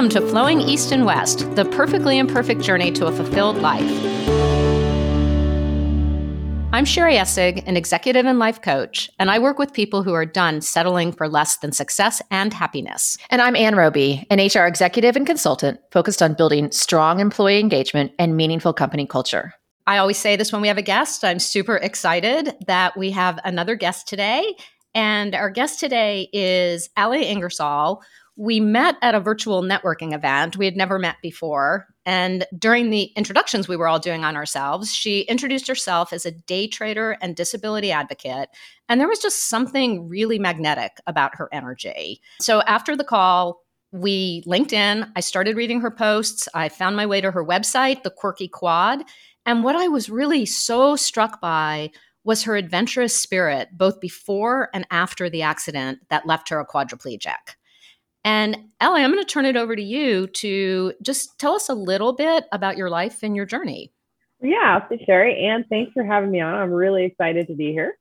Welcome to Flowing East and West, the perfectly imperfect journey to a fulfilled life. I'm Sherry Essig, an executive and life coach, and I work with people who are done settling for less than success and happiness. And I'm Ann Roby, an HR executive and consultant focused on building strong employee engagement and meaningful company culture. I always say this when we have a guest. I'm super excited that we have another guest today. And our guest today is Allie Ingersoll, we met at a virtual networking event. We had never met before. And during the introductions we were all doing on ourselves, she introduced herself as a day trader and disability advocate. And there was just something really magnetic about her energy. So after the call, we linked in. I started reading her posts. I found my way to her website, The Quirky Quad. And what I was really so struck by was her adventurous spirit, both before and after the accident that left her a quadriplegic. And Ellie, I'm going to turn it over to you to just tell us a little bit about your life and your journey. Yeah, for sure. And thanks for having me on. I'm really excited to be here.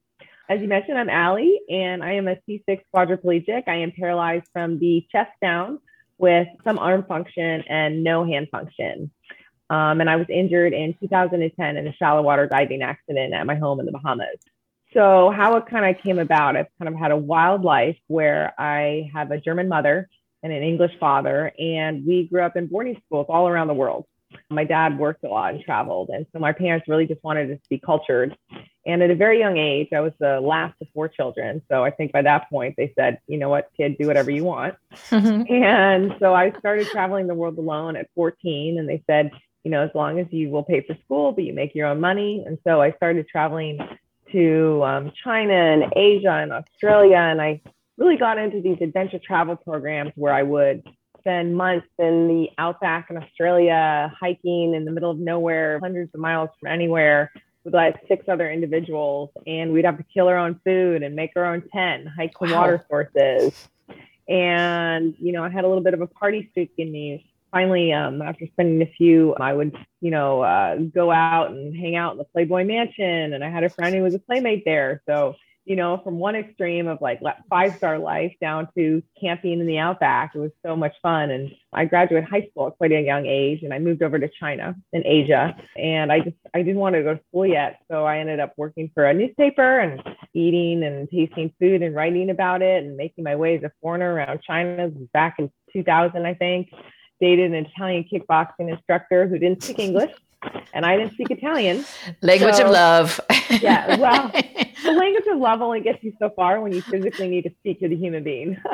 As you mentioned, I'm Allie, and I am a C6 quadriplegic. I am paralyzed from the chest down with some arm function and no hand function. Um, and I was injured in 2010 in a shallow water diving accident at my home in the Bahamas so how it kind of came about, I've kind of had a wild life where I have a German mother and an English father, and we grew up in boarding schools all around the world. My dad worked a lot and traveled, and so my parents really just wanted us to be cultured. And at a very young age, I was the last of four children. So I think by that point, they said, you know what, kid, do whatever you want. Mm-hmm. And so I started traveling the world alone at 14, and they said, you know, as long as you will pay for school, but you make your own money. And so I started traveling to um, China and Asia and Australia. And I really got into these adventure travel programs where I would spend months in the outback in Australia, hiking in the middle of nowhere, hundreds of miles from anywhere with like six other individuals. And we'd have to kill our own food and make our own tent, hike to wow. water sources. And, you know, I had a little bit of a party streak in me finally, um, after spending a few, I would, you know, uh, go out and hang out in the Playboy Mansion. And I had a friend who was a playmate there. So, you know, from one extreme of like five star life down to camping in the outback, it was so much fun. And I graduated high school at quite a young age, and I moved over to China in Asia. And I just I didn't want to go to school yet, so I ended up working for a newspaper and eating and tasting food and writing about it and making my way as a foreigner around China back in 2000, I think dated an Italian kickboxing instructor who didn't speak English and I didn't speak Italian. Language so, of love. yeah. Well, the language of love only gets you so far when you physically need to speak to the human being.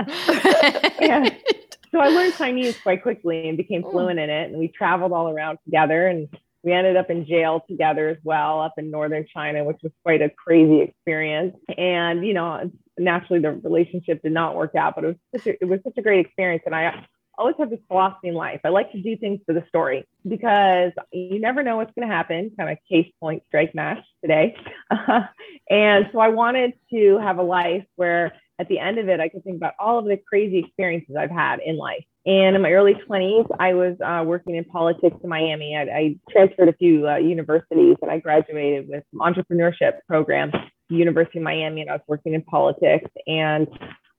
and so I learned Chinese quite quickly and became fluent in it. And we traveled all around together and we ended up in jail together as well up in northern China, which was quite a crazy experience. And, you know, naturally the relationship did not work out, but it was such a, it was such a great experience. And I always have this philosophy in life. I like to do things for the story because you never know what's going to happen. Kind of case point strike match today. And so I wanted to have a life where at the end of it, I could think about all of the crazy experiences I've had in life. And in my early 20s, I was uh, working in politics in Miami. I, I transferred a few uh, universities and I graduated with entrepreneurship program University of Miami, and I was working in politics. And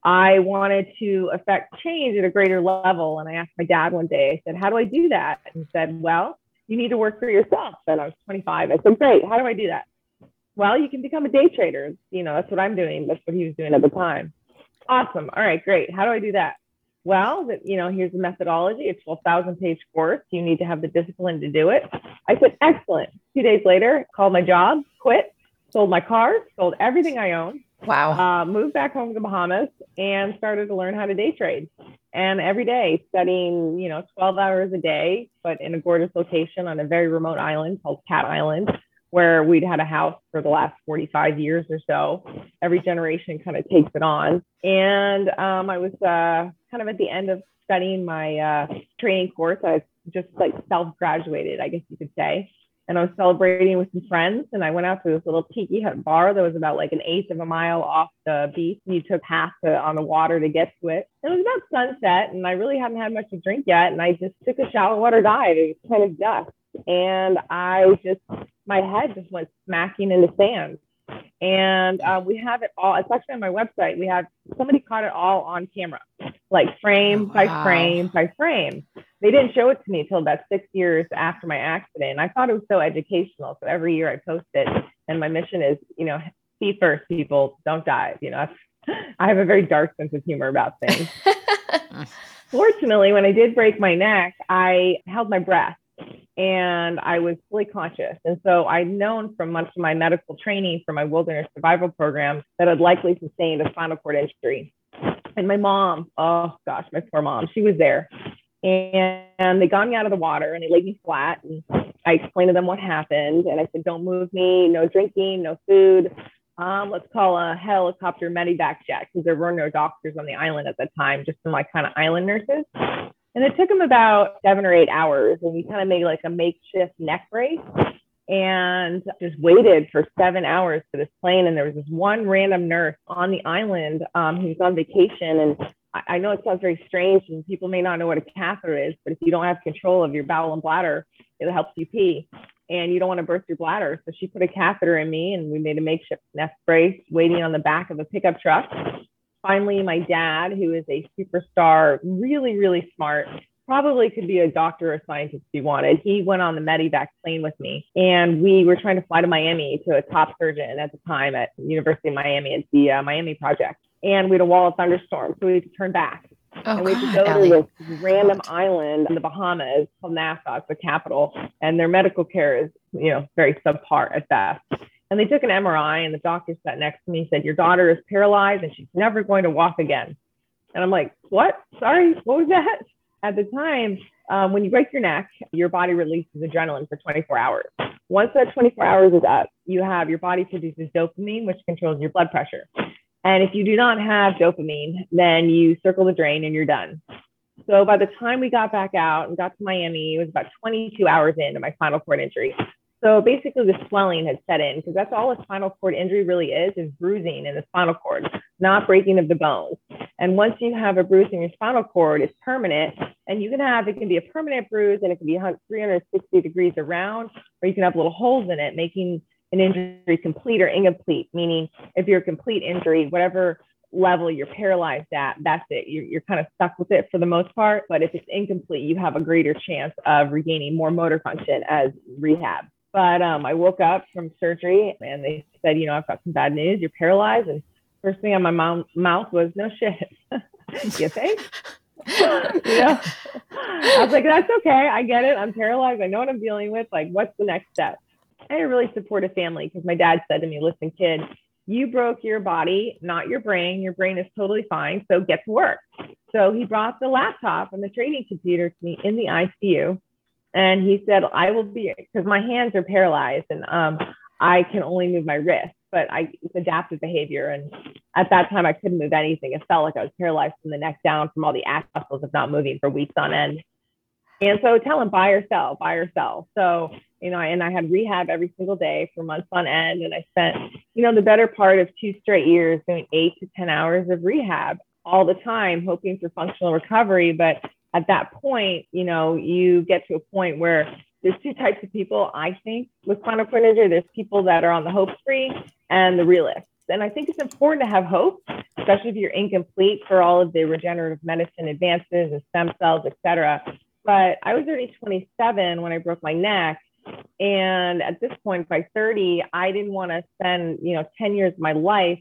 I wanted to affect change at a greater level. And I asked my dad one day, I said, How do I do that? And he said, Well, you need to work for yourself. And I was 25. I said, Great. How do I do that? Well, you can become a day trader. You know, that's what I'm doing. That's what he was doing at the time. Awesome. All right, great. How do I do that? Well, you know, here's the methodology. It's a 12,000 page course. You need to have the discipline to do it. I said, excellent. Two days later, called my job, quit, sold my cars, sold everything I owned, Wow. Uh, moved back home to the Bahamas and started to learn how to day trade. And every day studying, you know, 12 hours a day, but in a gorgeous location on a very remote island called Cat Island, where we'd had a house for the last 45 years or so. Every generation kind of takes it on. And um, I was uh, kind of at the end of studying my uh, training course. I just like self graduated, I guess you could say and I was celebrating with some friends. And I went out to this little tiki hut bar that was about like an eighth of a mile off the beach. And you took half to, on the water to get to it. It was about sunset, and I really hadn't had much to drink yet. And I just took a shallow water dive. It was kind of dusk, and I just my head just went smacking into sand. And uh, we have it all. It's actually on my website. We have somebody caught it all on camera, like frame oh, wow. by frame by frame. They didn't show it to me until about six years after my accident. And I thought it was so educational. So every year I post it. And my mission is, you know, see first, people, don't die. You know, I have a very dark sense of humor about things. Fortunately, when I did break my neck, I held my breath and I was fully conscious. And so I'd known from much of my medical training from my wilderness survival program that I'd likely sustained a spinal cord injury. And my mom, oh gosh, my poor mom, she was there. And they got me out of the water and they laid me flat. And I explained to them what happened. And I said, don't move me, no drinking, no food. Um, let's call a helicopter medevac jet because there were no doctors on the island at the time, just some like kind of island nurses. And it took them about seven or eight hours. And we kind of made like a makeshift neck brace and just waited for seven hours for this plane. And there was this one random nurse on the island um, who was on vacation. And I, know it sounds very strange and people may not know what a catheter is, but if you don't have control of your bowel and bladder, it helps you pee and you don't want to burst your bladder. So she put a catheter in me and we made a makeshift neck brace waiting on the back of a pickup truck finally, my dad, who is a superstar, really, really smart, probably could be a doctor or scientist if he wanted. He went on the medevac plane with me, and we were trying to fly to Miami to a top surgeon at the time at University of Miami at the uh, Miami Project. And we had a wall of thunderstorm, so we had to turn back. Oh, and we to go Ellie. to this random island in the Bahamas called Nassau, it's the capital, and their medical care is, you know, very subpar at best. And they took an MRI, and the doctor sat next to me and said, Your daughter is paralyzed and she's never going to walk again. And I'm like, What? Sorry, what was that? At the time, um, when you break your neck, your body releases adrenaline for 24 hours. Once that 24 hours is up, you have your body produces dopamine, which controls your blood pressure. And if you do not have dopamine, then you circle the drain and you're done. So by the time we got back out and got to Miami, it was about 22 hours into my spinal cord injury. So basically, the swelling had set in because that's all a spinal cord injury really is: is bruising in the spinal cord, not breaking of the bones. And once you have a bruise in your spinal cord, it's permanent. And you can have it can be a permanent bruise, and it can be 360 degrees around, or you can have little holes in it, making an injury complete or incomplete. Meaning, if you're a complete injury, whatever level you're paralyzed at, that's it. You're, you're kind of stuck with it for the most part. But if it's incomplete, you have a greater chance of regaining more motor function as rehab. But um, I woke up from surgery and they said, you know, I've got some bad news. You're paralyzed. And first thing on my mouth, mouth was, no shit. you think? yeah. I was like, that's okay. I get it. I'm paralyzed. I know what I'm dealing with. Like, what's the next step? I had a really supportive family because my dad said to me, listen, kid, you broke your body, not your brain. Your brain is totally fine. So get to work. So he brought the laptop and the training computer to me in the ICU and he said i will be because my hands are paralyzed and um, i can only move my wrist but i it's adaptive behavior and at that time i couldn't move anything it felt like i was paralyzed from the neck down from all the ass muscles of not moving for weeks on end and so tell him buy or sell buy or sell so you know and i had rehab every single day for months on end and i spent you know the better part of two straight years doing eight to ten hours of rehab all the time hoping for functional recovery but at that point, you know, you get to a point where there's two types of people, I think, with spinal cord injury. There's people that are on the hope spree and the realists. And I think it's important to have hope, especially if you're incomplete for all of the regenerative medicine advances and stem cells, et cetera. But I was already 27 when I broke my neck. And at this point, by 30, I didn't want to spend, you know, 10 years of my life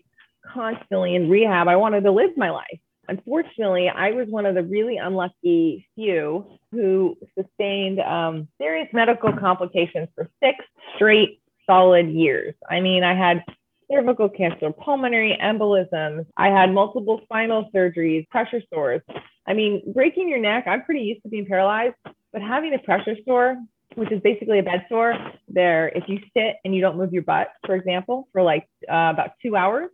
constantly in rehab. I wanted to live my life. Unfortunately, I was one of the really unlucky few who sustained um, serious medical complications for six straight solid years. I mean, I had cervical cancer, pulmonary embolisms. I had multiple spinal surgeries, pressure sores. I mean, breaking your neck, I'm pretty used to being paralyzed, but having a pressure sore, which is basically a bed sore, there, if you sit and you don't move your butt, for example, for like uh, about two hours,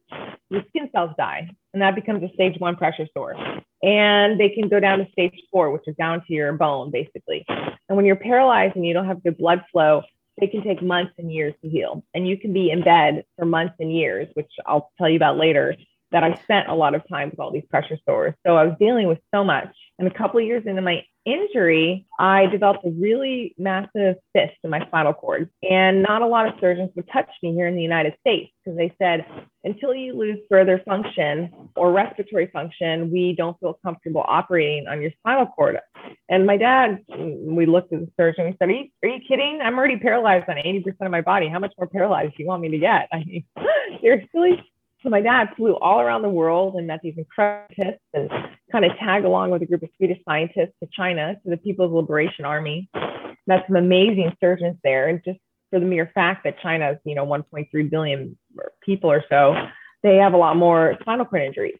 your skin cells die and that becomes a stage one pressure sore. And they can go down to stage four, which is down to your bone, basically. And when you're paralyzed and you don't have good blood flow, they can take months and years to heal. And you can be in bed for months and years, which I'll tell you about later, that I spent a lot of time with all these pressure sores. So I was dealing with so much. And a couple of years into my injury, I developed a really massive cyst in my spinal cord. And not a lot of surgeons would touch me here in the United States because they said, until you lose further function or respiratory function, we don't feel comfortable operating on your spinal cord. And my dad, mm, we looked at the surgeon. We said, are you, are you kidding? I'm already paralyzed on 80% of my body. How much more paralyzed do you want me to get? I mean, seriously? So my dad flew all around the world and met these incredible and kind of tagged along with a group of Swedish scientists to China, to the People's Liberation Army. Met some amazing surgeons there. And just for the mere fact that China is, you know, 1.3 billion people or so, they have a lot more spinal cord injuries.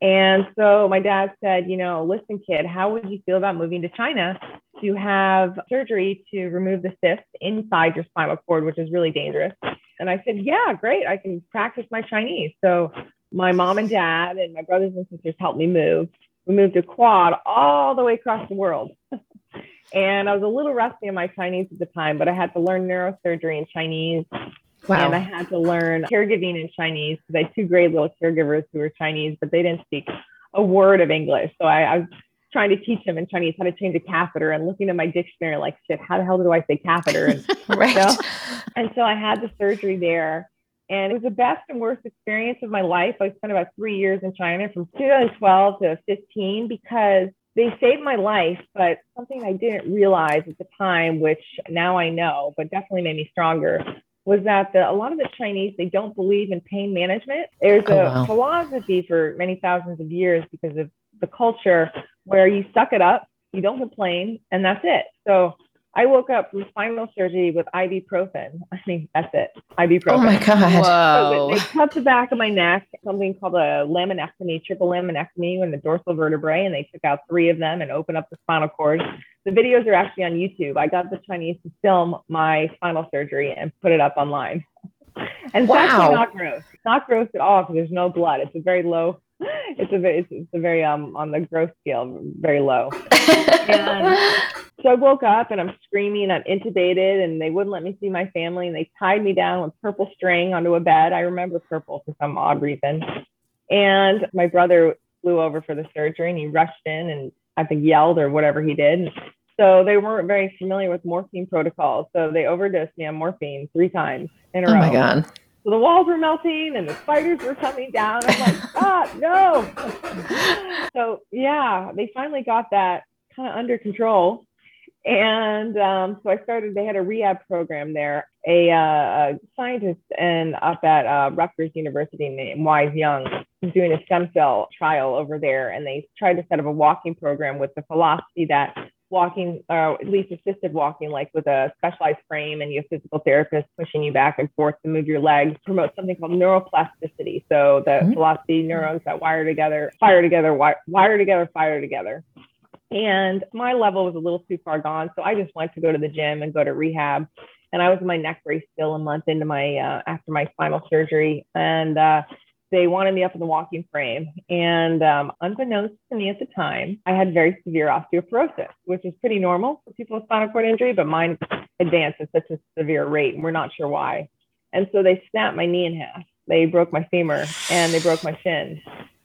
And so my dad said, you know, listen, kid, how would you feel about moving to China to have surgery to remove the cyst inside your spinal cord, which is really dangerous? And I said, yeah, great. I can practice my Chinese. So my mom and dad and my brothers and sisters helped me move. We moved to quad all the way across the world. and I was a little rusty in my Chinese at the time, but I had to learn neurosurgery in Chinese Wow. And I had to learn caregiving in Chinese because I had two great little caregivers who were Chinese, but they didn't speak a word of English. So I, I was trying to teach him in Chinese how to change a catheter and looking at my dictionary like, shit, how the hell do I say catheter? And, right. You know? and so I had the surgery there. And it was the best and worst experience of my life. I spent about three years in China from 2012 to 15 because they saved my life, but something I didn't realize at the time, which now I know, but definitely made me stronger, was that the, a lot of the Chinese they don't believe in pain management. There's oh, a wow. philosophy for many thousands of years because of the culture where you suck it up, you don't complain, and that's it. So I woke up from spinal surgery with ibuprofen. I mean, that's it. Ibuprofen. Oh my God. Whoa. So they cut the back of my neck, something called a laminectomy, triple laminectomy in the dorsal vertebrae, and they took out three of them and opened up the spinal cord. The videos are actually on YouTube. I got the Chinese to film my spinal surgery and put it up online. And it's wow. actually not gross. It's not gross at all because there's no blood. It's a very low it's a very, it's, a very um on the growth scale very low. and so I woke up and I'm screaming, I'm intubated, and they wouldn't let me see my family, and they tied me down with purple string onto a bed. I remember purple for some odd reason. And my brother flew over for the surgery, and he rushed in and I think yelled or whatever he did. So they weren't very familiar with morphine protocols. So they overdosed me on morphine three times in a oh row. Oh my God. So the walls were melting and the spiders were coming down. I'm like, ah, no. so yeah, they finally got that kind of under control. And um, so I started, they had a rehab program there. A, uh, a scientist and up at uh, Rutgers University named Wise Young was doing a stem cell trial over there. And they tried to set up a walking program with the philosophy that walking, or uh, at least assisted walking, like with a specialized frame, and you have physical therapists pushing you back and forth to move your legs, promote something called neuroplasticity. So the mm-hmm. philosophy neurons that wire together, fire together, wire, wire together, fire together. And my level was a little too far gone, so I just went to go to the gym and go to rehab. And I was in my neck brace still a month into my uh, after my spinal surgery, and uh, they wanted me up in the walking frame. And um, unbeknownst to me at the time, I had very severe osteoporosis, which is pretty normal for people with spinal cord injury, but mine advanced at such a severe rate, and we're not sure why. And so they snapped my knee in half. They broke my femur and they broke my shin.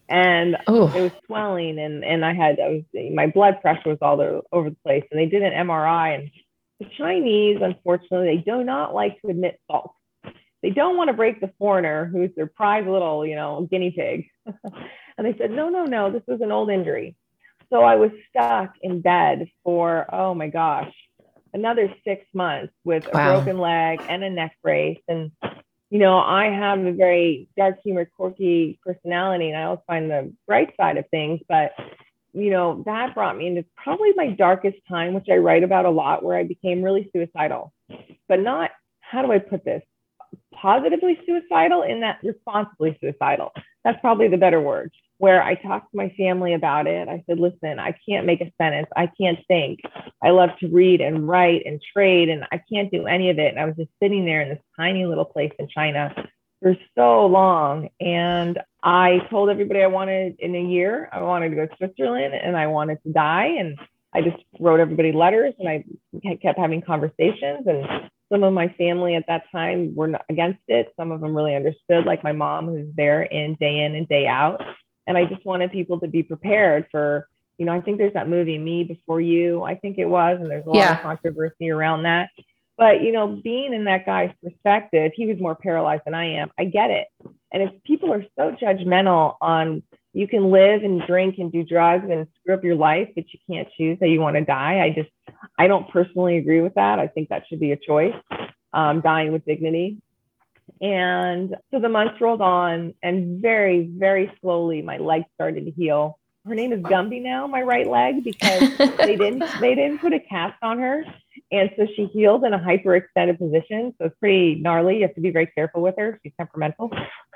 And it was swelling, and, and I had I was my blood pressure was all over the place. And they did an MRI, and the Chinese, unfortunately, they do not like to admit fault they don't want to break the foreigner who's their prize little, you know, guinea pig. and they said, no, no, no, this was an old injury. So I was stuck in bed for, oh my gosh, another six months with wow. a broken leg and a neck brace. And, you know, I have a very dark humor, quirky personality, and I always find the bright side of things. But, you know, that brought me into probably my darkest time, which I write about a lot, where I became really suicidal, but not, how do I put this? Positively suicidal in that responsibly suicidal. That's probably the better word. Where I talked to my family about it. I said, listen, I can't make a sentence. I can't think. I love to read and write and trade, and I can't do any of it. And I was just sitting there in this tiny little place in China for so long. And I told everybody I wanted in a year, I wanted to go to Switzerland and I wanted to die. And I just wrote everybody letters and I kept having conversations. And some of my family at that time were against it. Some of them really understood, like my mom, who's there in day in and day out. And I just wanted people to be prepared for, you know, I think there's that movie, Me Before You, I think it was, and there's a lot yeah. of controversy around that. But, you know, being in that guy's perspective, he was more paralyzed than I am. I get it. And if people are so judgmental on you can live and drink and do drugs and screw up your life, but you can't choose that you want to die. I just, I don't personally agree with that. I think that should be a choice, um, dying with dignity. And so the months rolled on, and very, very slowly, my leg started to heal. Her name is Gumby now, my right leg, because they didn't they didn't put a cast on her, and so she healed in a hyperextended position. So it's pretty gnarly. You have to be very careful with her. She's temperamental.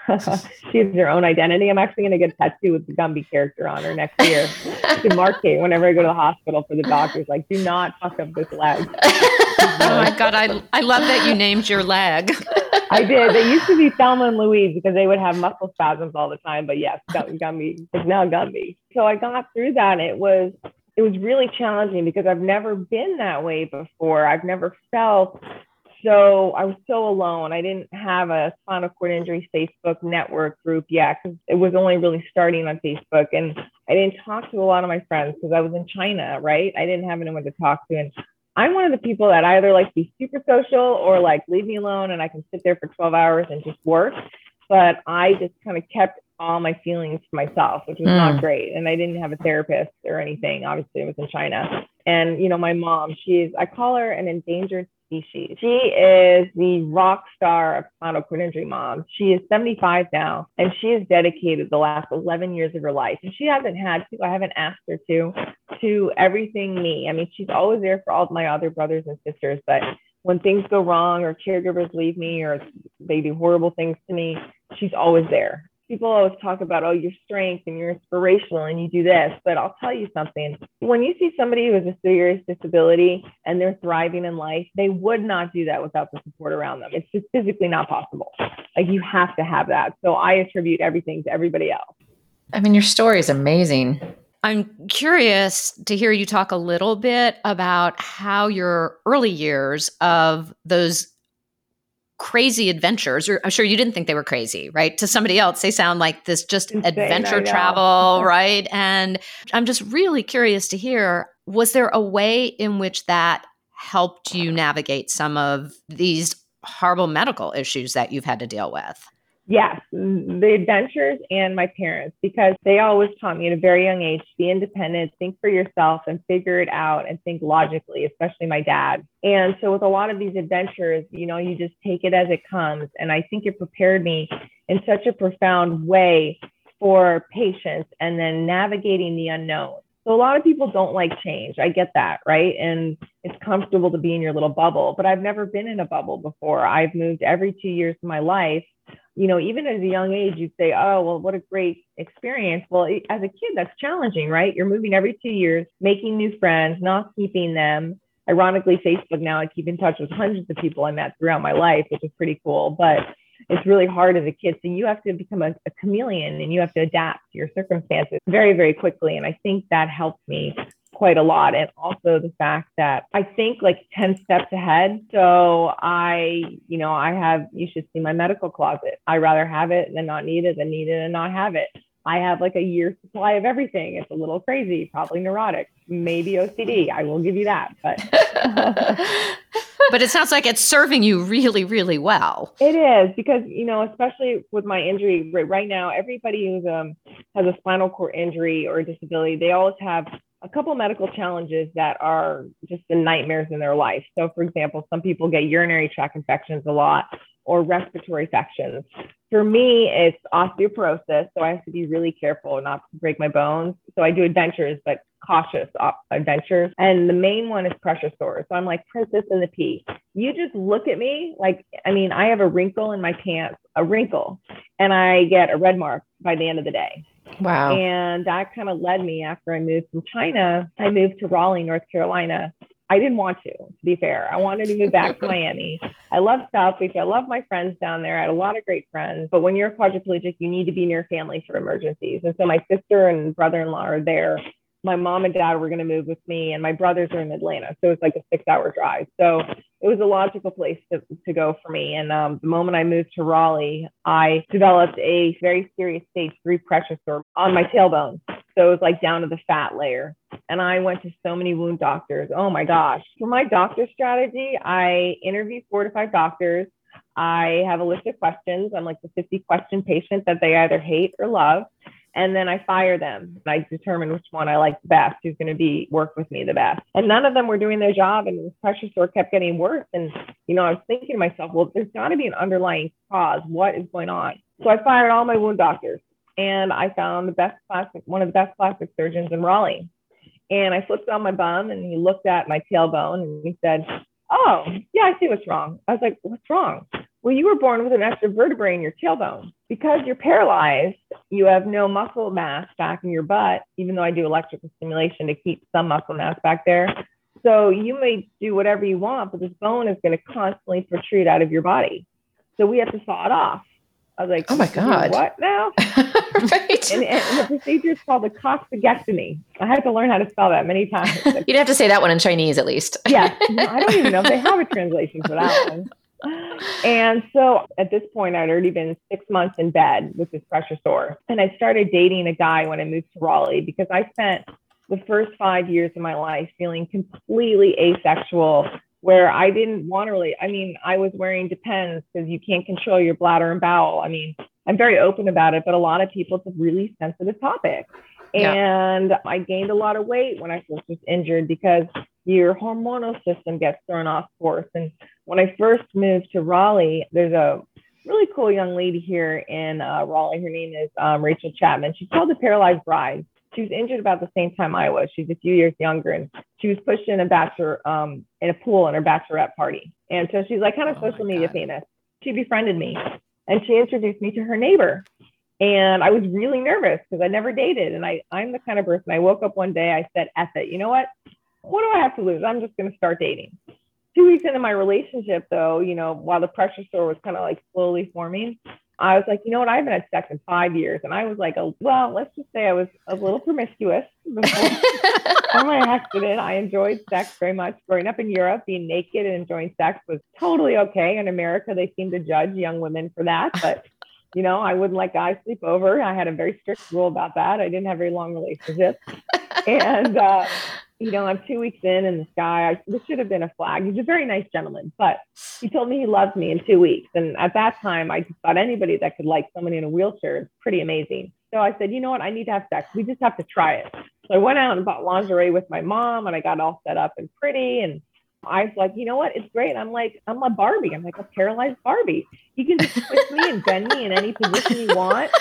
she has her own identity. I'm actually going to get a tattoo with the Gumby character on her next year to mark it whenever I go to the hospital for the doctors. Like, do not fuck up this leg. oh my god, I I love that you named your leg. I did. They used to be Thelma and Louise because they would have muscle spasms all the time. But yes, Gumby. It's now Gumby. So I got through that. it was it was really challenging because I've never been that way before. I've never felt so I was so alone. I didn't have a spinal cord injury Facebook network group yet because it was only really starting on Facebook. And I didn't talk to a lot of my friends because I was in China, right? I didn't have anyone to talk to. And I'm one of the people that either like be super social or like leave me alone and I can sit there for 12 hours and just work. But I just kind of kept all my feelings to myself, which was mm. not great. And I didn't have a therapist or anything. Obviously, I was in China. And, you know, my mom, she's, I call her an endangered species. She is the rock star of spinal cord injury mom. She is 75 now, and she has dedicated the last 11 years of her life. And she hasn't had to, I haven't asked her to, to everything me. I mean, she's always there for all my other brothers and sisters, but when things go wrong or caregivers leave me or they do horrible things to me, she's always there people always talk about, oh, your strength and you're inspirational and you do this. But I'll tell you something when you see somebody who has a serious disability and they're thriving in life, they would not do that without the support around them. It's just physically not possible. Like you have to have that. So I attribute everything to everybody else. I mean, your story is amazing. I'm curious to hear you talk a little bit about how your early years of those crazy adventures or i'm sure you didn't think they were crazy right? To somebody else they sound like this just Insane, adventure travel right? And i'm just really curious to hear was there a way in which that helped you navigate some of these horrible medical issues that you've had to deal with Yes, the adventures and my parents, because they always taught me at a very young age to be independent, think for yourself, and figure it out and think logically, especially my dad. And so, with a lot of these adventures, you know, you just take it as it comes. And I think it prepared me in such a profound way for patience and then navigating the unknown. So a lot of people don't like change. I get that, right? And it's comfortable to be in your little bubble, but I've never been in a bubble before. I've moved every two years of my life you know, even at a young age, you'd say, oh, well, what a great experience. Well, as a kid, that's challenging, right? You're moving every two years, making new friends, not keeping them. Ironically, Facebook now, I keep in touch with hundreds of people I met throughout my life, which is pretty cool. But it's really hard as a kid. So you have to become a, a chameleon and you have to adapt to your circumstances very, very quickly. And I think that helped me quite a lot. And also the fact that I think like 10 steps ahead. So I, you know, I have, you should see my medical closet. I rather have it than not need it than need it and not have it. I have like a year supply of everything. It's a little crazy, probably neurotic, maybe OCD. I will give you that. But but it sounds like it's serving you really, really well. It is because you know, especially with my injury right, right now, everybody who's um has a spinal cord injury or disability, they always have a couple medical challenges that are just the nightmares in their life. So, for example, some people get urinary tract infections a lot or respiratory infections. For me, it's osteoporosis. So I have to be really careful not to break my bones. So I do adventures, but cautious adventures. And the main one is pressure sores. So I'm like Princess and the Pea. You just look at me like, I mean, I have a wrinkle in my pants, a wrinkle, and I get a red mark by the end of the day. Wow. And that kind of led me after I moved from China. I moved to Raleigh, North Carolina. I didn't want to, to be fair. I wanted to move back to Miami. I love South Beach. I love my friends down there. I had a lot of great friends. But when you're a quadriplegic, you need to be near family for emergencies. And so my sister and brother in law are there my mom and dad were going to move with me and my brothers are in atlanta so it's like a six hour drive. So it was a logical place to, to go for me. And um, the moment i moved to raleigh i developed a very serious stage three pressure sore on my tailbone. So it was like down to the fat layer. And i went to so many wound doctors. Oh my gosh. For my doctor strategy i interviewed four to five doctors. I have a list of questions. I'm like the 50 question patient that they either hate or love and then I fire them. And I determine which one I like the best, who's going to be work with me the best. And none of them were doing their job, and the pressure sore kept getting worse. And you know, I was thinking to myself, well, there's got to be an underlying cause. What is going on? So I fired all my wound doctors, and I found the best plastic, one of the best plastic surgeons in Raleigh. And I flipped on my bum, and he looked at my tailbone, and he said, "Oh, yeah, I see what's wrong." I was like, "What's wrong?" Well, you were born with an extra vertebrae in your tailbone. Because you're paralyzed, you have no muscle mass back in your butt, even though I do electrical stimulation to keep some muscle mass back there. So you may do whatever you want, but this bone is going to constantly protrude out of your body. So we have to saw it off. I was like, oh my God. What now? right. And, and, the procedure is called a coccygectomy. I had to learn how to spell that many times. You'd have to say that one in Chinese at least. yeah. I don't even know if they have a translation for that one and so at this point, I'd already been six months in bed with this pressure sore. And I started dating a guy when I moved to Raleigh because I spent the first five years of my life feeling completely asexual, where I didn't want to really, I mean, I was wearing Depends because you can't control your bladder and bowel. I mean, I'm very open about it, but a lot of people, it's a really sensitive topic. Yeah. And I gained a lot of weight when I first was injured because your hormonal system gets thrown off course. And when I first moved to Raleigh, there's a really cool young lady here in uh, Raleigh. Her name is um, Rachel Chapman. She's called the Paralyzed Bride. She was injured about the same time I was. She's a few years younger, and she was pushed in a bachelor um, in a pool in her bachelorette party. And so she's like kind of oh social media God. famous. She befriended me, and she introduced me to her neighbor. And I was really nervous because I never dated, and I I'm the kind of person. I woke up one day, I said, "F it, you know what? what do I have to lose? I'm just going to start dating. Two weeks into my relationship, though, you know, while the pressure sore was kind of like slowly forming, I was like, you know what? I haven't had sex in five years. And I was like, oh, well, let's just say I was a little promiscuous before, my accident. I enjoyed sex very much. Growing up in Europe, being naked and enjoying sex was totally okay. In America, they seem to judge young women for that. But, you know, I wouldn't let guys sleep over. I had a very strict rule about that. I didn't have very long relationships. And, uh, you know, I'm two weeks in, and this guy, I, this should have been a flag. He's a very nice gentleman, but he told me he loves me in two weeks. And at that time, I just thought anybody that could like somebody in a wheelchair is pretty amazing. So I said, you know what? I need to have sex. We just have to try it. So I went out and bought lingerie with my mom, and I got all set up and pretty. And I was like, you know what? It's great. I'm like, I'm a Barbie. I'm like a paralyzed Barbie. You can just twist me and bend me in any position you want.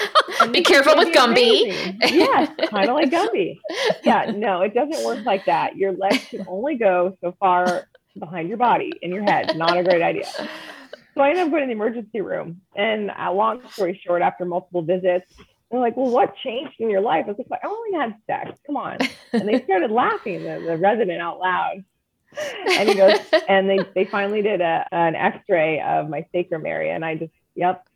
Be careful with Gumby. yes, kind of like Gumby. Yeah, no, it doesn't work like that. Your legs can only go so far behind your body in your head. Not a great idea. So I ended up going to the emergency room. And uh, long story short, after multiple visits, they're like, well, what changed in your life? I was like, I only had sex. Come on. And they started laughing, the, the resident out loud and he goes, and they, they finally did a, an x-ray of my sacrum area. And I just, yep,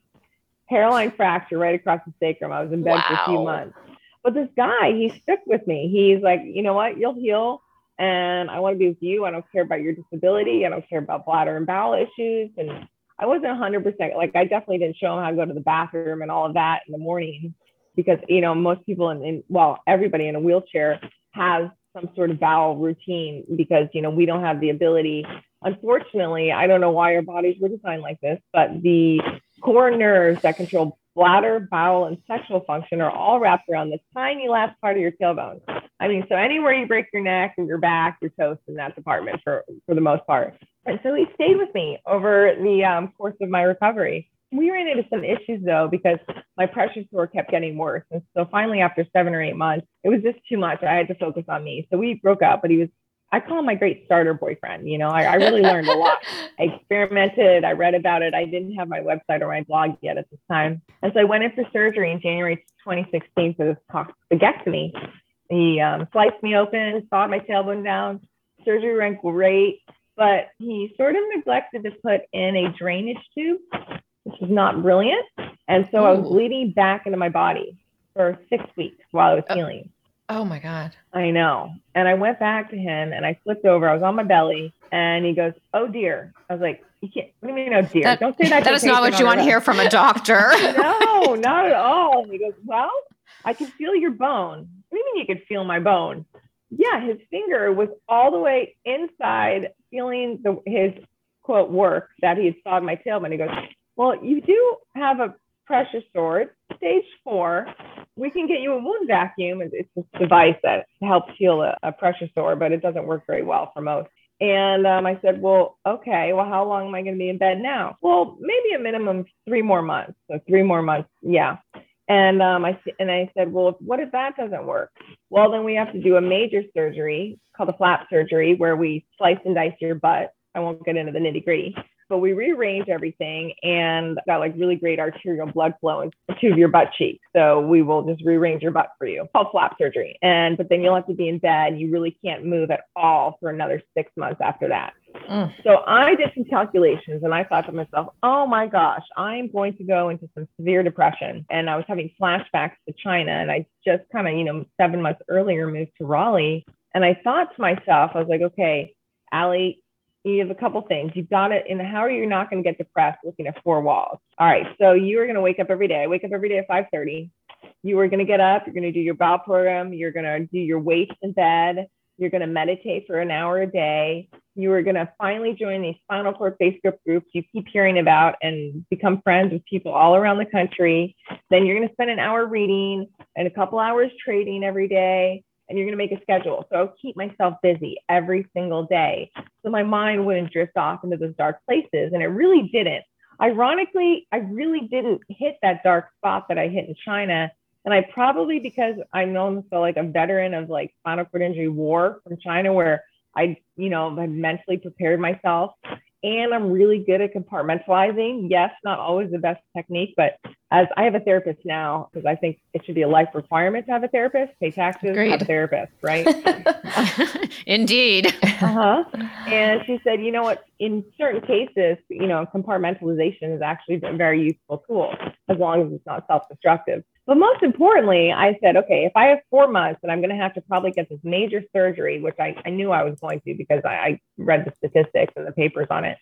hairline fracture right across the sacrum. I was in bed wow. for a few months. But this guy, he stuck with me. He's like, you know what? You'll heal. And I want to be with you. I don't care about your disability. I don't care about bladder and bowel issues. And I wasn't 100% like, I definitely didn't show him how to go to the bathroom and all of that in the morning because, you know, most people in, in well, everybody in a wheelchair has some sort of bowel routine because you know we don't have the ability unfortunately i don't know why our bodies were designed like this but the core nerves that control bladder bowel and sexual function are all wrapped around the tiny last part of your tailbone. I mean so anywhere you break your neck or your back you're toast in that department for for the most part. And so he stayed with me over the um, course of my recovery we ran into some issues though because my pressure sore kept getting worse. And so finally, after seven or eight months, it was just too much. I had to focus on me. So we broke up, but he was, I call him my great starter boyfriend. You know, I, I really learned a lot. I experimented, I read about it. I didn't have my website or my blog yet at this time. And so I went in for surgery in January 2016 for this coccygectomy. He um, sliced me open, sawed my tailbone down. Surgery went great, but he sort of neglected to put in a drainage tube which is not brilliant. And so Ooh. I was bleeding back into my body for six weeks while I was uh, healing. Oh my God. I know. And I went back to him and I flipped over. I was on my belly and he goes, Oh dear. I was like, you can't, what do you mean, oh dear? That, Don't say that. That is not what you want to hear from a doctor. no, not at all. And he goes, Well, I can feel your bone. What do you mean you could feel my bone? Yeah, his finger was all the way inside, feeling the, his quote work that he had sawed my tailbone. He goes, well, you do have a pressure sore, stage four, we can get you a wound vacuum. It's a device that helps heal a, a pressure sore, but it doesn't work very well for most. And um, I said, well, okay, well, how long am I going to be in bed now? Well, maybe a minimum three more months. So three more months, yeah. And um, I and I said, well, what if that doesn't work? Well, then we have to do a major surgery called a flap surgery, where we slice and dice your butt. I won't get into the nitty gritty, but we rearranged everything and got like really great arterial blood flow into your butt cheeks. So we will just rearrange your butt for you. It's called flap surgery. And but then you'll have to be in bed. And You really can't move at all for another six months after that. Mm. So I did some calculations and I thought to myself, oh my gosh, I'm going to go into some severe depression. And I was having flashbacks to China. And I just kind of, you know, seven months earlier moved to Raleigh. And I thought to myself, I was like, okay, Allie, you have a couple things. You've got it in how are you not going to get depressed looking at four walls? All right. So you are going to wake up every day. I wake up every day at 5:30. You are going to get up, you're going to do your bowel program, you're going to do your weights in bed, you're going to meditate for an hour a day. You are going to finally join these spinal cord Facebook groups you keep hearing about and become friends with people all around the country. Then you're going to spend an hour reading and a couple hours trading every day and you're going to make a schedule. So I'll keep myself busy every single day. So my mind wouldn't drift off into those dark places. And it really didn't. Ironically, I really didn't hit that dark spot that I hit in China. And I probably, because I'm known for like a veteran of like spinal cord injury war from China, where I, you know, had mentally prepared myself and I'm really good at compartmentalizing. Yes, not always the best technique, but as I have a therapist now, because I think it should be a life requirement to have a therapist, pay taxes, Agreed. have a therapist, right? Indeed. uh-huh. And she said, you know what, in certain cases, you know, compartmentalization is actually a very useful tool as long as it's not self-destructive. But most importantly, I said, okay, if I have four months and I'm going to have to probably get this major surgery, which I, I knew I was going to because I, I read the statistics and the papers on it.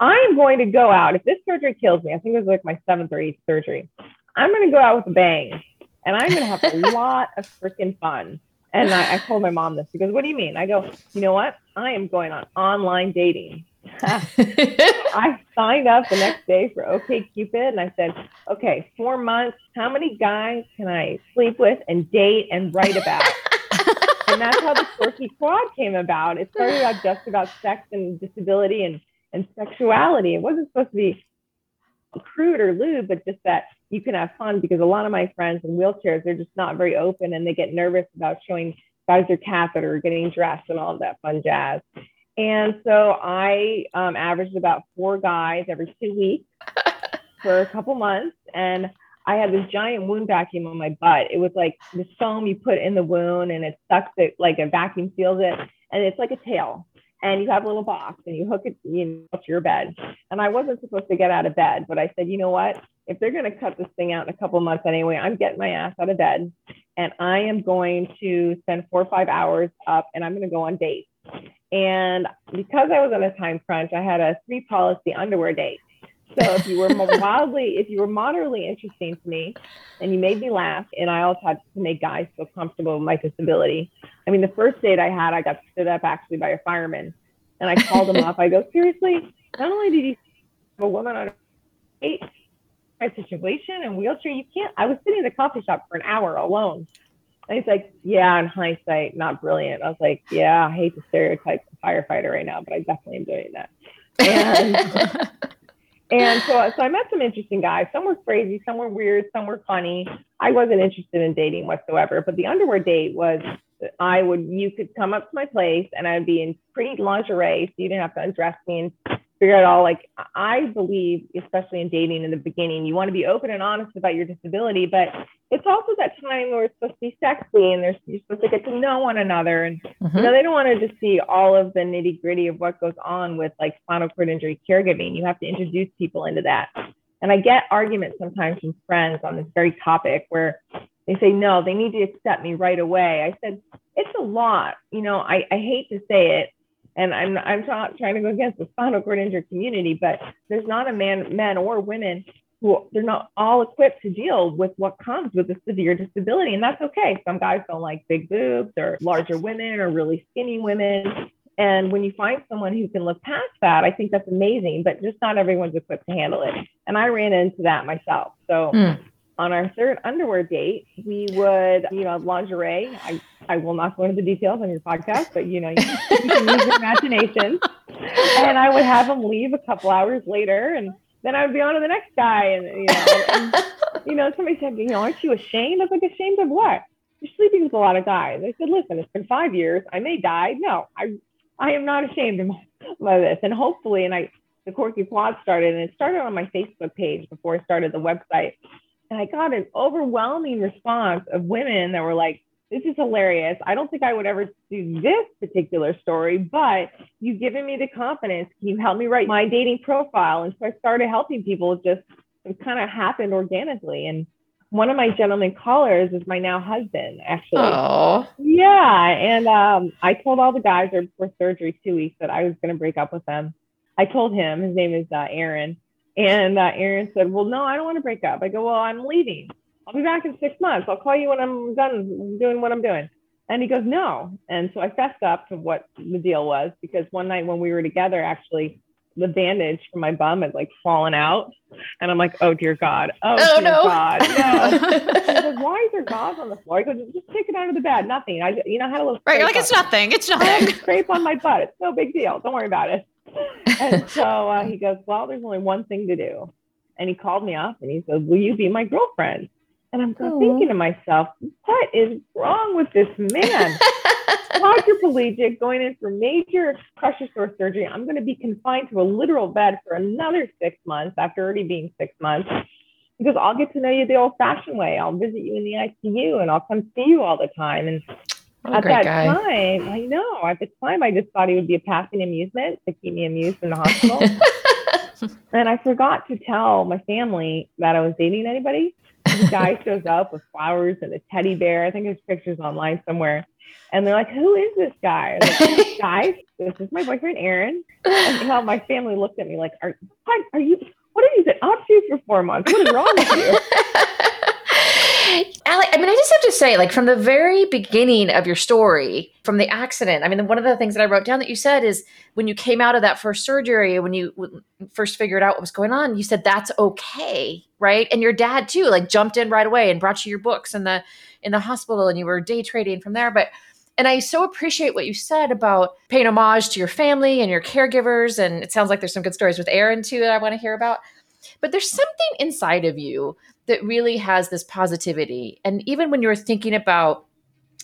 I am going to go out. If this surgery kills me, I think it was like my seventh or eighth surgery. I'm going to go out with a bang and I'm going to have a lot of freaking fun. And I, I told my mom this because what do you mean? I go, you know what? I am going on online dating. I signed up the next day for OKCupid and I said, okay, four months, how many guys can I sleep with and date and write about? and that's how the quirky quad came about. It started out just about sex and disability and, and sexuality. It wasn't supposed to be crude or lewd, but just that you can have fun because a lot of my friends in wheelchairs, they're just not very open and they get nervous about showing guys their catheter, getting dressed and all of that fun jazz. And so I um, averaged about four guys every two weeks for a couple months. And I had this giant wound vacuum on my butt. It was like the foam you put in the wound and it sucks it like a vacuum seals it. And it's like a tail. And you have a little box and you hook it you know, to your bed. And I wasn't supposed to get out of bed, but I said, you know what? If they're going to cut this thing out in a couple months anyway, I'm getting my ass out of bed and I am going to spend four or five hours up and I'm going to go on dates. And because I was on a time crunch, I had a three policy underwear date. So if you were mildly, if you were moderately interesting to me and you made me laugh, and I also had to make guys feel comfortable with my disability. I mean, the first date I had, I got stood up actually by a fireman. And I called him up. I go, seriously, not only did you have a woman on a date, my situation and wheelchair, you can't. I was sitting in the coffee shop for an hour alone and he's like, yeah, in hindsight, not brilliant. I was like, yeah, I hate to stereotype a firefighter right now, but I definitely am doing that. And, and so, so I met some interesting guys. Some were crazy, some were weird, some were funny. I wasn't interested in dating whatsoever, but the underwear date was I would, you could come up to my place and I'd be in pretty lingerie, so you didn't have to undress me and figure it all. Like I believe, especially in dating in the beginning, you want to be open and honest about your disability, but it's also that time where it's supposed to be sexy and there's you're supposed to get to know one another. And mm-hmm. you know, they don't want to just see all of the nitty gritty of what goes on with like spinal cord injury caregiving. You have to introduce people into that. And I get arguments sometimes from friends on this very topic where they say, no, they need to accept me right away. I said, it's a lot. You know, I, I hate to say it, and I'm I'm not trying to go against the spinal cord injury community, but there's not a man, men or women who they're not all equipped to deal with what comes with a severe disability, and that's okay. Some guys don't like big boobs or larger women or really skinny women. And when you find someone who can look past that, I think that's amazing, but just not everyone's equipped to handle it. And I ran into that myself. So mm. On our third underwear date, we would, you know, lingerie. I, I will not go into the details on your podcast, but you know, you, you can use your imagination. And I would have him leave a couple hours later, and then I would be on to the next guy. And you know, and, you know, somebody said, you know, aren't you ashamed? I was like, ashamed of what? You're sleeping with a lot of guys. I said, listen, it's been five years. I may die. No, I, I am not ashamed of, my, of this. And hopefully, and I, the Quirky Quad started, and it started on my Facebook page before I started the website. And I got an overwhelming response of women that were like, this is hilarious. I don't think I would ever do this particular story, but you've given me the confidence. Can you help me write my dating profile? And so I started helping people. Just it kind of happened organically. And one of my gentleman callers is my now husband, actually. Oh. Yeah. And um, I told all the guys before surgery two weeks that I was going to break up with them. I told him, his name is uh, Aaron. And uh, Aaron said, Well, no, I don't want to break up. I go, Well, I'm leaving. I'll be back in six months. I'll call you when I'm done doing what I'm doing. And he goes, No. And so I fessed up to what the deal was because one night when we were together, actually, the bandage from my bum had like fallen out. And I'm like, Oh, dear God. Oh, Oh, dear no. God. No. He goes, Why is there gauze on the floor? I go, Just take it out of the bed. Nothing. I, you know, I had a little. Right. You're like, it's nothing. It's nothing. scrape on my butt. It's no big deal. Don't worry about it. And so uh, he goes, Well, there's only one thing to do. And he called me up and he said, Will you be my girlfriend? And I'm thinking to myself, What is wrong with this man? Quadriplegic, going in for major pressure sore surgery. I'm going to be confined to a literal bed for another six months after already being six months. Because I'll get to know you the old fashioned way. I'll visit you in the ICU and I'll come see you all the time. And What at that guy. time, I know. At the time, I just thought he would be a passing amusement to keep me amused in the hospital. and I forgot to tell my family that I was dating anybody. The guy shows up with flowers and a teddy bear. I think there's pictures online somewhere. And they're like, "Who is this guy?" Like, Guys, this is my boyfriend Aaron. And know, my family looked at me like, "Are what are you? What have you been up to for four months? What is wrong with you?" Allie, I mean, I just have to say, like, from the very beginning of your story, from the accident, I mean, one of the things that I wrote down that you said is when you came out of that first surgery, when you first figured out what was going on, you said that's okay, right? And your dad too, like, jumped in right away and brought you your books in the in the hospital, and you were day trading from there. But and I so appreciate what you said about paying homage to your family and your caregivers. And it sounds like there's some good stories with Aaron too that I want to hear about. But there's something inside of you that really has this positivity. And even when you were thinking about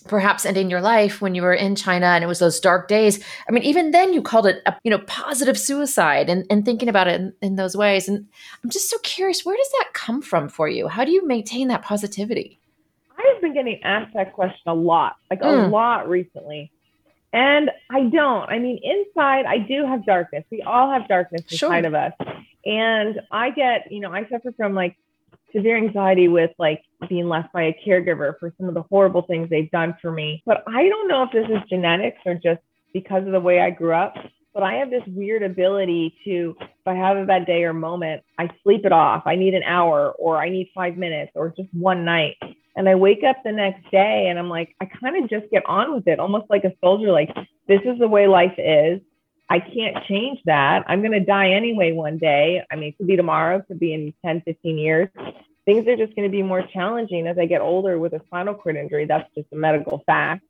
perhaps ending your life when you were in China and it was those dark days, I mean, even then you called it a you know positive suicide and, and thinking about it in, in those ways. And I'm just so curious, where does that come from for you? How do you maintain that positivity? I have been getting asked that question a lot, like a Mm. lot recently. And I don't. I mean, inside, I do have darkness. We all have darkness Sure. inside of us. And I get, you know, I suffer from like severe anxiety with like being left by a caregiver for some of the horrible things they've done for me. But I don't know if this is genetics or just because of the way I grew up. But I have this weird ability to, if I have a bad day or moment, I sleep it off. I need an hour or I need five minutes or just one night. And I wake up the next day and I'm like, I kind of just get on with it, almost like a soldier, like, this is the way life is. I can't change that. I'm going to die anyway one day. I mean, it could be tomorrow, it could be in 10, 15 years. Things are just going to be more challenging as I get older with a spinal cord injury. That's just a medical fact.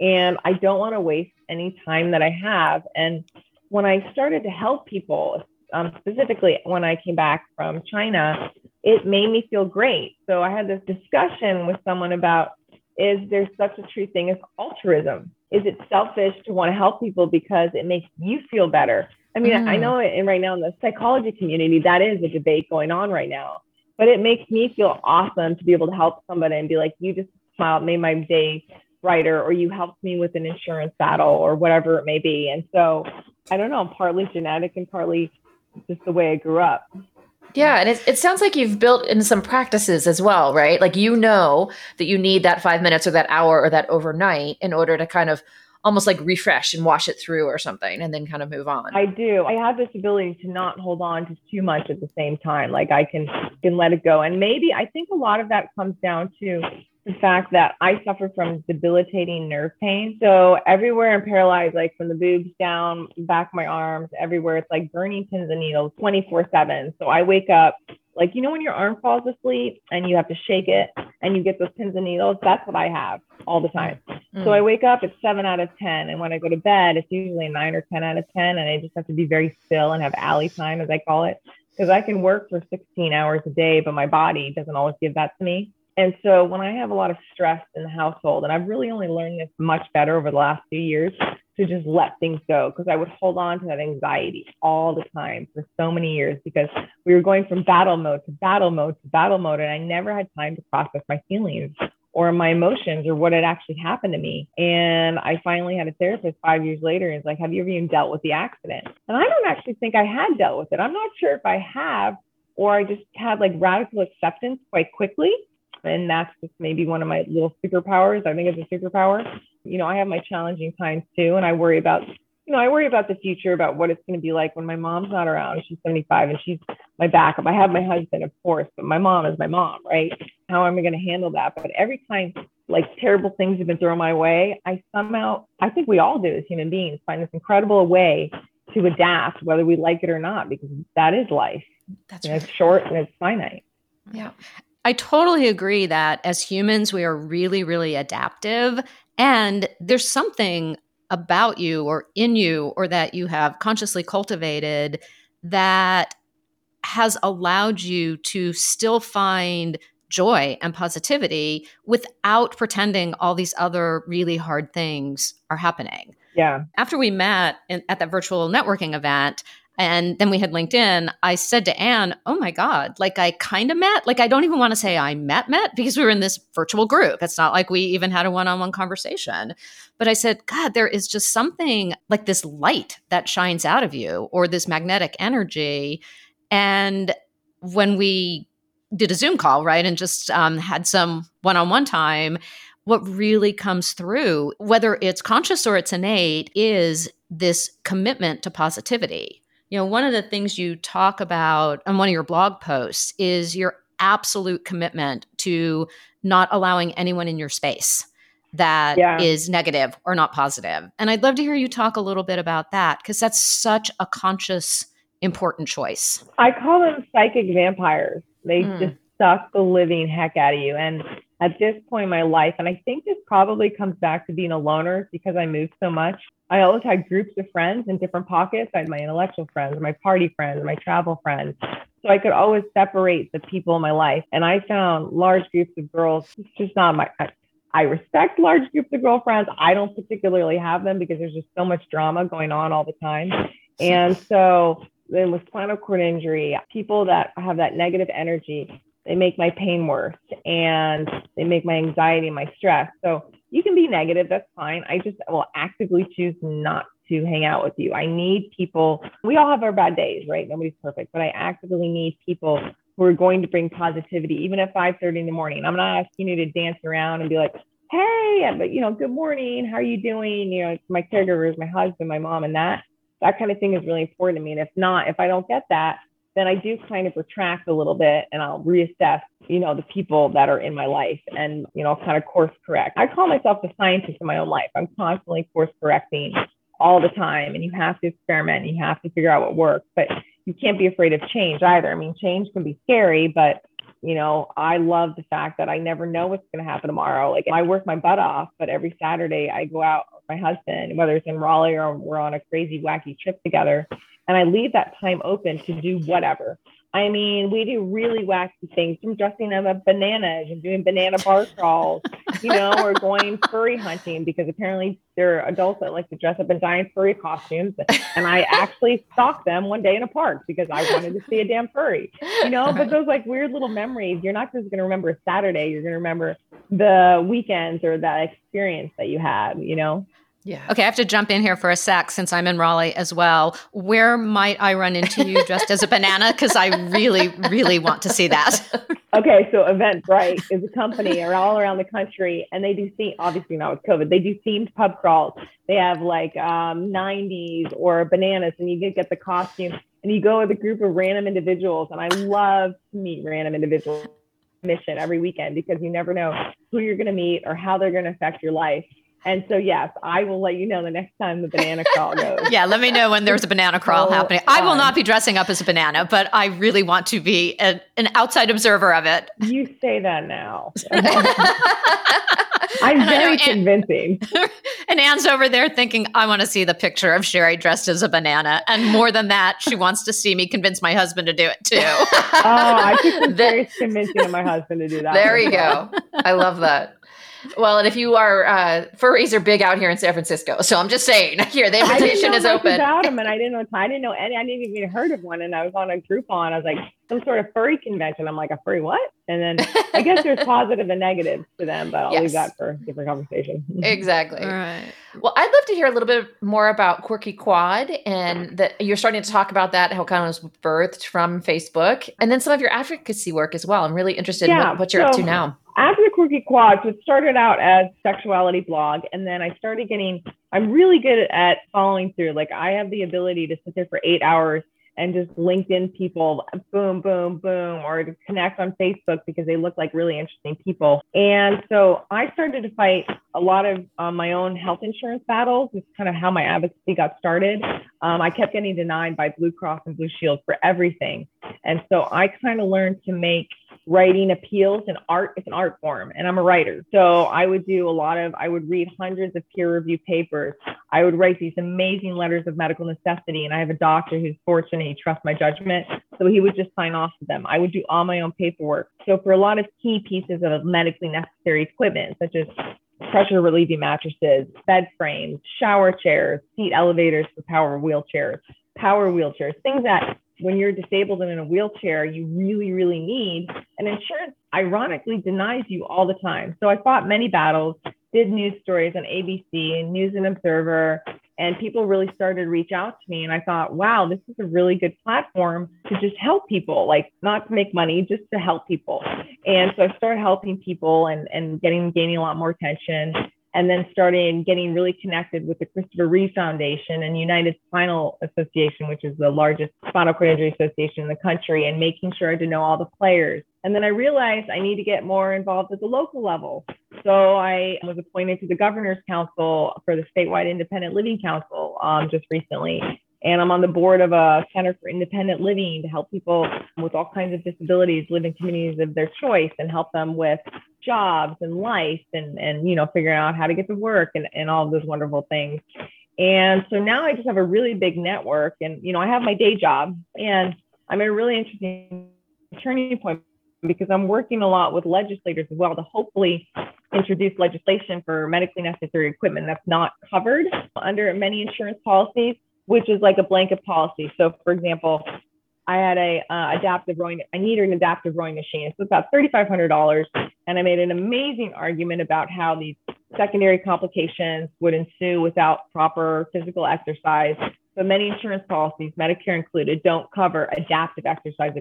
And I don't want to waste any time that I have. And when I started to help people, um, specifically when I came back from China, it made me feel great. So I had this discussion with someone about is there such a true thing as altruism? Is it selfish to want to help people because it makes you feel better? I mean, I Mm. know in right now in the psychology community, that is a debate going on right now. But it makes me feel awesome to be able to help somebody and be like, you just smiled, made my day brighter, or you helped me with an insurance battle, or whatever it may be. And so I don't know, partly genetic and partly just the way I grew up. Yeah, and it, it sounds like you've built in some practices as well, right? Like you know that you need that five minutes or that hour or that overnight in order to kind of almost like refresh and wash it through or something and then kind of move on. I do. I have this ability to not hold on to too much at the same time. Like I can can let it go. And maybe I think a lot of that comes down to the fact that I suffer from debilitating nerve pain. So everywhere I'm paralyzed, like from the boobs down, back of my arms, everywhere, it's like burning pins and needles 24 7. So I wake up Like, you know, when your arm falls asleep and you have to shake it and you get those pins and needles, that's what I have all the time. Mm. So I wake up, it's seven out of 10. And when I go to bed, it's usually nine or 10 out of 10. And I just have to be very still and have Allie time, as I call it, because I can work for 16 hours a day, but my body doesn't always give that to me. And so when I have a lot of stress in the household, and I've really only learned this much better over the last few years to just let things go because I would hold on to that anxiety all the time for so many years because we were going from battle mode to battle mode to battle mode. And I never had time to process my feelings or my emotions or what had actually happened to me. And I finally had a therapist five years later. And it's like, Have you ever even dealt with the accident? And I don't actually think I had dealt with it. I'm not sure if I have, or I just had like radical acceptance quite quickly and that's just maybe one of my little superpowers. I think it's a superpower. You know, I have my challenging times too, and I worry about, you know, I worry about the future, about what it's going to be like when my mom's not around. She's 75 and she's my backup. I have my husband, of course, but my mom is my mom, right? How am I going to handle that? But every time like terrible things have been thrown my way, I somehow, I think we all do as human beings, find this incredible way to adapt, whether we like it or not, because that is life. That's right. It's short and it's finite. Yeah. I totally agree that as humans, we are really, really adaptive. And there's something about you or in you or that you have consciously cultivated that has allowed you to still find joy and positivity without pretending all these other really hard things are happening. Yeah. After we met in, at that virtual networking event, and then we had LinkedIn. I said to Anne, Oh my God, like I kind of met, like I don't even want to say I met, met because we were in this virtual group. It's not like we even had a one on one conversation. But I said, God, there is just something like this light that shines out of you or this magnetic energy. And when we did a Zoom call, right, and just um, had some one on one time, what really comes through, whether it's conscious or it's innate, is this commitment to positivity you know, one of the things you talk about on one of your blog posts is your absolute commitment to not allowing anyone in your space that yeah. is negative or not positive. And I'd love to hear you talk a little bit about that because that's such a conscious, important choice. I call them psychic vampires. They mm. just suck the living heck out of you. And at this point in my life, and I think this probably comes back to being a loner because I moved so much. I always had groups of friends in different pockets. I had my intellectual friends, my party friends, my travel friends. So I could always separate the people in my life. And I found large groups of girls, it's just not my, I, I respect large groups of girlfriends. I don't particularly have them because there's just so much drama going on all the time. And so then with spinal cord injury, people that have that negative energy, they make my pain worse and they make my anxiety, and my stress. So you can be negative, that's fine. I just will actively choose not to hang out with you. I need people, we all have our bad days, right? Nobody's perfect, but I actively need people who are going to bring positivity, even at 5:30 in the morning. I'm not asking you to dance around and be like, hey, but you know, good morning, how are you doing? You know, my caregivers, my husband, my mom, and that that kind of thing is really important to me. And if not, if I don't get that, then I do kind of retract a little bit and I'll reassess, you know, the people that are in my life and, you know, kind of course correct. I call myself the scientist in my own life. I'm constantly course correcting all the time and you have to experiment and you have to figure out what works, but you can't be afraid of change either. I mean, change can be scary, but you know, I love the fact that I never know what's going to happen tomorrow. Like I work my butt off, but every Saturday I go out my husband, whether it's in Raleigh or we're on a crazy, wacky trip together and I leave that time open to do whatever. I mean, we do really wacky things from dressing them up bananas and doing banana bar crawls, you know, or going furry hunting because apparently there are adults that like to dress up in giant furry costumes. And I actually stalked them one day in a park because I wanted to see a damn furry, you know, but those like weird little memories, you're not just going to remember Saturday, you're going to remember the weekends or that experience that you had, you know? Yeah. Okay, I have to jump in here for a sec since I'm in Raleigh as well. Where might I run into you dressed as a banana? Because I really, really want to see that. okay, so Eventbrite is a company all around the country, and they do theme, obviously not with COVID. They do themed pub crawls. They have like um, 90s or bananas, and you get the costume, and you go with a group of random individuals. And I love to meet random individuals mission every weekend because you never know who you're going to meet or how they're going to affect your life And so, yes, I will let you know the next time the banana crawl goes. yeah, let me know when there's a banana crawl happening. I will not be dressing up as a banana, but I really want to be a, an outside observer of it. You say that now. I'm very know, convincing. and Anne's over there thinking, I want to see the picture of Sherry dressed as a banana. And more than that, she wants to see me convince my husband to do it too. oh, I think it's very convincing of my husband to do that. There you go. I love that. Well, and if you are uh, furries are big out here in San Francisco, so I'm just saying here the invitation is open. About them, and I didn't know I didn't know any. I didn't even heard of one, and I was on a Groupon. I was like some sort of furry convention. I'm like a furry what? And then I guess there's positive and negatives to them, but I'll yes. leave that for different conversation. exactly. All right. Well, I'd love to hear a little bit more about Quirky Quad, and that you're starting to talk about that how it kind of was birthed from Facebook, and then some of your advocacy work as well. I'm really interested yeah, in what, what you're so, up to now after the quirky quads, it started out as sexuality blog, and then I started getting. I'm really good at following through. Like I have the ability to sit there for eight hours and just LinkedIn people, boom, boom, boom, or to connect on Facebook because they look like really interesting people. And so I started to fight a lot of um, my own health insurance battles. It's kind of how my advocacy got started. Um, I kept getting denied by Blue Cross and Blue Shield for everything. And so I kind of learned to make writing appeals and art it's an art form and i'm a writer. So i would do a lot of i would read hundreds of peer reviewed papers. I would write these amazing letters of medical necessity and i have a doctor who's fortunate he trusts my judgment so he would just sign off them. I would do all my own paperwork. So for a lot of key pieces of medically necessary equipment such as pressure relieving mattresses bed frames shower chairs seat elevators for power wheelchairs power wheelchairs things that when you're disabled and in a wheelchair, you really, really need. And insurance, ironically, denies you all the time. So I fought many battles, did news stories on ABC, and News and Observer, and people really started to reach out to me. And I thought, wow, this is a really good platform to just help people, like not to make money, just to help people. And so I started helping people and, and getting gaining a lot more attention and then started getting really connected with the Christopher Reeve Foundation and United Spinal Association, which is the largest spinal cord injury association in the country, and making sure to know all the players. And then I realized I need to get more involved at the local level. So I was appointed to the Governor's Council for the Statewide Independent Living Council um, just recently. And I'm on the board of a Center for Independent Living to help people with all kinds of disabilities live in communities of their choice and help them with jobs and life and, and you know, figuring out how to get to work and, and all those wonderful things. And so now I just have a really big network and, you know, I have my day job and I'm at a really interesting turning point because I'm working a lot with legislators as well to hopefully introduce legislation for medically necessary equipment that's not covered under many insurance policies which is like a blanket policy. So, for example, I had a uh, adaptive rowing. I needed an adaptive rowing machine. It's about thirty five hundred dollars, and I made an amazing argument about how these secondary complications would ensue without proper physical exercise. But many insurance policies, Medicare included, don't cover adaptive exercise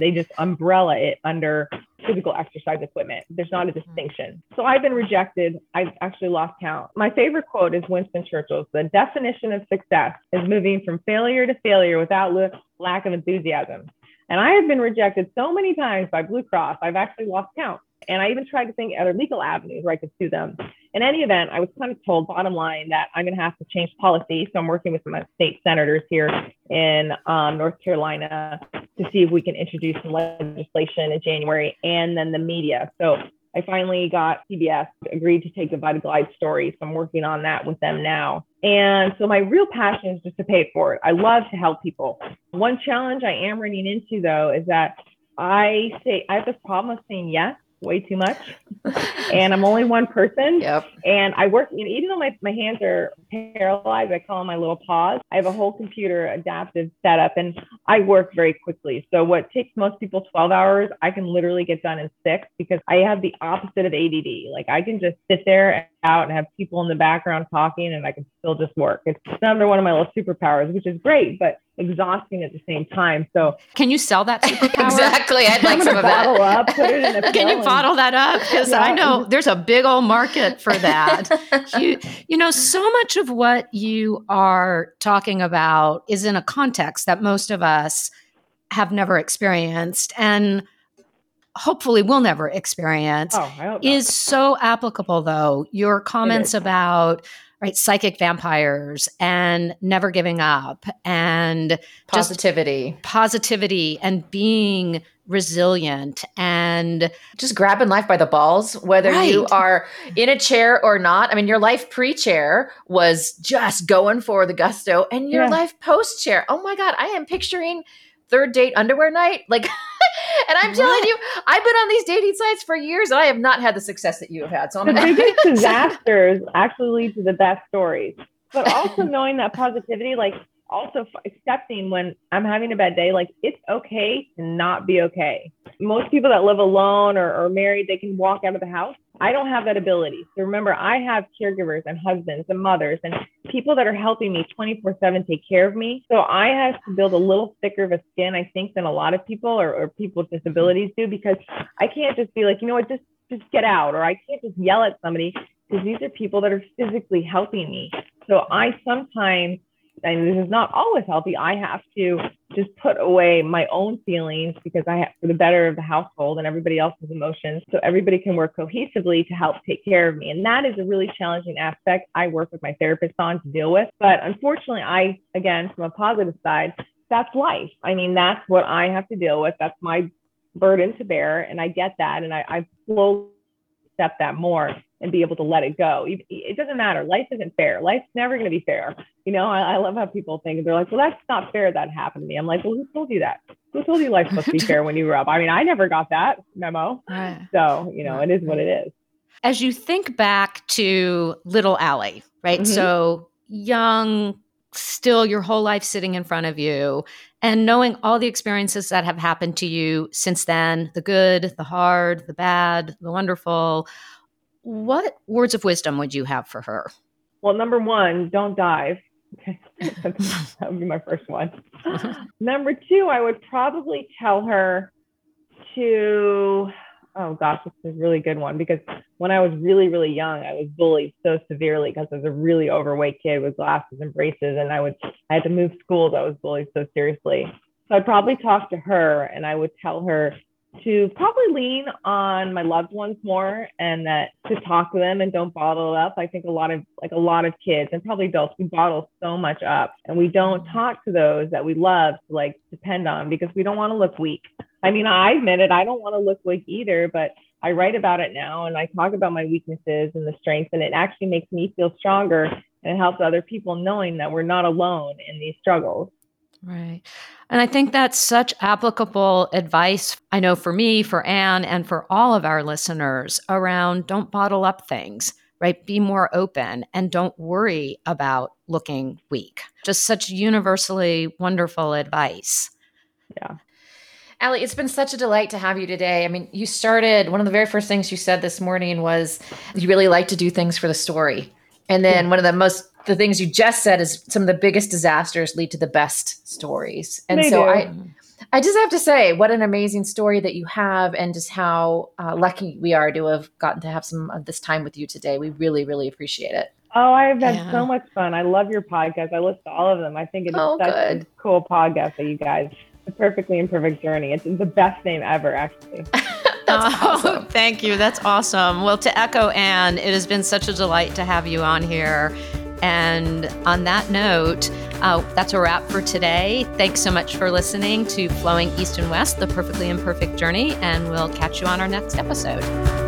they just umbrella it under physical exercise equipment. There's not a mm-hmm. distinction. So I've been rejected. I've actually lost count. My favorite quote is Winston Churchill's The definition of success is moving from failure to failure without lack of enthusiasm. And I have been rejected so many times by Blue Cross, I've actually lost count. And I even tried to think other legal avenues where I could sue them. In any event, I was kind of told, bottom line, that I'm going to have to change policy. So I'm working with some state senators here in um, North Carolina to see if we can introduce some legislation in January and then the media. So I finally got CBS agreed to take the VitaGlide story. So I'm working on that with them now. And so my real passion is just to pay for it forward. I love to help people. One challenge I am running into though is that I say I have this problem of saying yes way too much. and I'm only one person. Yep. And I work, you know, even though my, my hands are paralyzed, I call them my little paws. I have a whole computer adaptive setup and I work very quickly. So what takes most people 12 hours, I can literally get done in six because I have the opposite of ADD. Like I can just sit there and out and have people in the background talking and I can still just work. It's another one of my little superpowers, which is great, but exhausting at the same time. So can you sell that superpower? exactly. I'd like some of that. Up, can you bottle that up? Because yeah. I know there's a big old market for that. you, you know, so much of what you are talking about is in a context that most of us have never experienced. And hopefully we'll never experience oh, is so applicable though your comments about right psychic vampires and never giving up and positivity positivity and being resilient and just grabbing life by the balls whether right. you are in a chair or not i mean your life pre-chair was just going for the gusto and your yeah. life post-chair oh my god i am picturing third date underwear night. Like, and I'm telling you, I've been on these dating sites for years and I have not had the success that you have had. So I'm the biggest disasters actually lead to the best stories. But also knowing that positivity, like also accepting when I'm having a bad day, like it's okay to not be okay. Most people that live alone or, or married, they can walk out of the house. I don't have that ability. So remember, I have caregivers and husbands and mothers and people that are helping me 24 7 take care of me. So I have to build a little thicker of a skin, I think, than a lot of people or, or people with disabilities do because I can't just be like, you know what, just just get out, or I can't just yell at somebody because these are people that are physically helping me. So I sometimes and this is not always healthy. I have to just put away my own feelings because I have for the better of the household and everybody else's emotions. So everybody can work cohesively to help take care of me. And that is a really challenging aspect I work with my therapist on to deal with. But unfortunately, I, again, from a positive side, that's life. I mean, that's what I have to deal with. That's my burden to bear. And I get that. And I, I slowly accept that more and be able to let it go. It doesn't matter. Life isn't fair. Life's never going to be fair. You know, I, I, love how people think they're like, well, that's not fair that happened to me. I'm like, well, who told you that? Who told you life must be fair when you grew up? I mean, I never got that memo. So, you know, it is what it is. As you think back to little Allie, right? Mm-hmm. So young, still your whole life sitting in front of you and knowing all the experiences that have happened to you since then the good, the hard, the bad, the wonderful what words of wisdom would you have for her? Well, number one, don't dive. That would be my first one. number two, I would probably tell her to, oh gosh, this is a really good one because when I was really, really young, I was bullied so severely because I was a really overweight kid with glasses and braces. And I would, I had to move schools. I was bullied so seriously. So I'd probably talk to her and I would tell her to probably lean on my loved ones more and that to talk to them and don't bottle it up. I think a lot of like a lot of kids and probably adults, we bottle so much up and we don't talk to those that we love to like depend on because we don't want to look weak. I mean, I admit it, I don't want to look weak either, but I write about it now and I talk about my weaknesses and the strengths and it actually makes me feel stronger and it helps other people knowing that we're not alone in these struggles. Right. And I think that's such applicable advice. I know for me, for Anne, and for all of our listeners around don't bottle up things, right? Be more open and don't worry about looking weak. Just such universally wonderful advice. Yeah. Allie, it's been such a delight to have you today. I mean, you started, one of the very first things you said this morning was you really like to do things for the story. And then one of the most the things you just said is some of the biggest disasters lead to the best stories. And they so do. I I just have to say what an amazing story that you have and just how uh, lucky we are to have gotten to have some of this time with you today. We really really appreciate it. Oh, I've had yeah. so much fun. I love your podcast. I listen to all of them. I think it's oh, such good. a cool podcast that you guys the perfectly imperfect journey. It's the best name ever, actually. That's oh, awesome. Thank you. That's awesome. Well, to echo Anne, it has been such a delight to have you on here. And on that note, uh, that's a wrap for today. Thanks so much for listening to Flowing East and West, the perfectly imperfect journey, and we'll catch you on our next episode.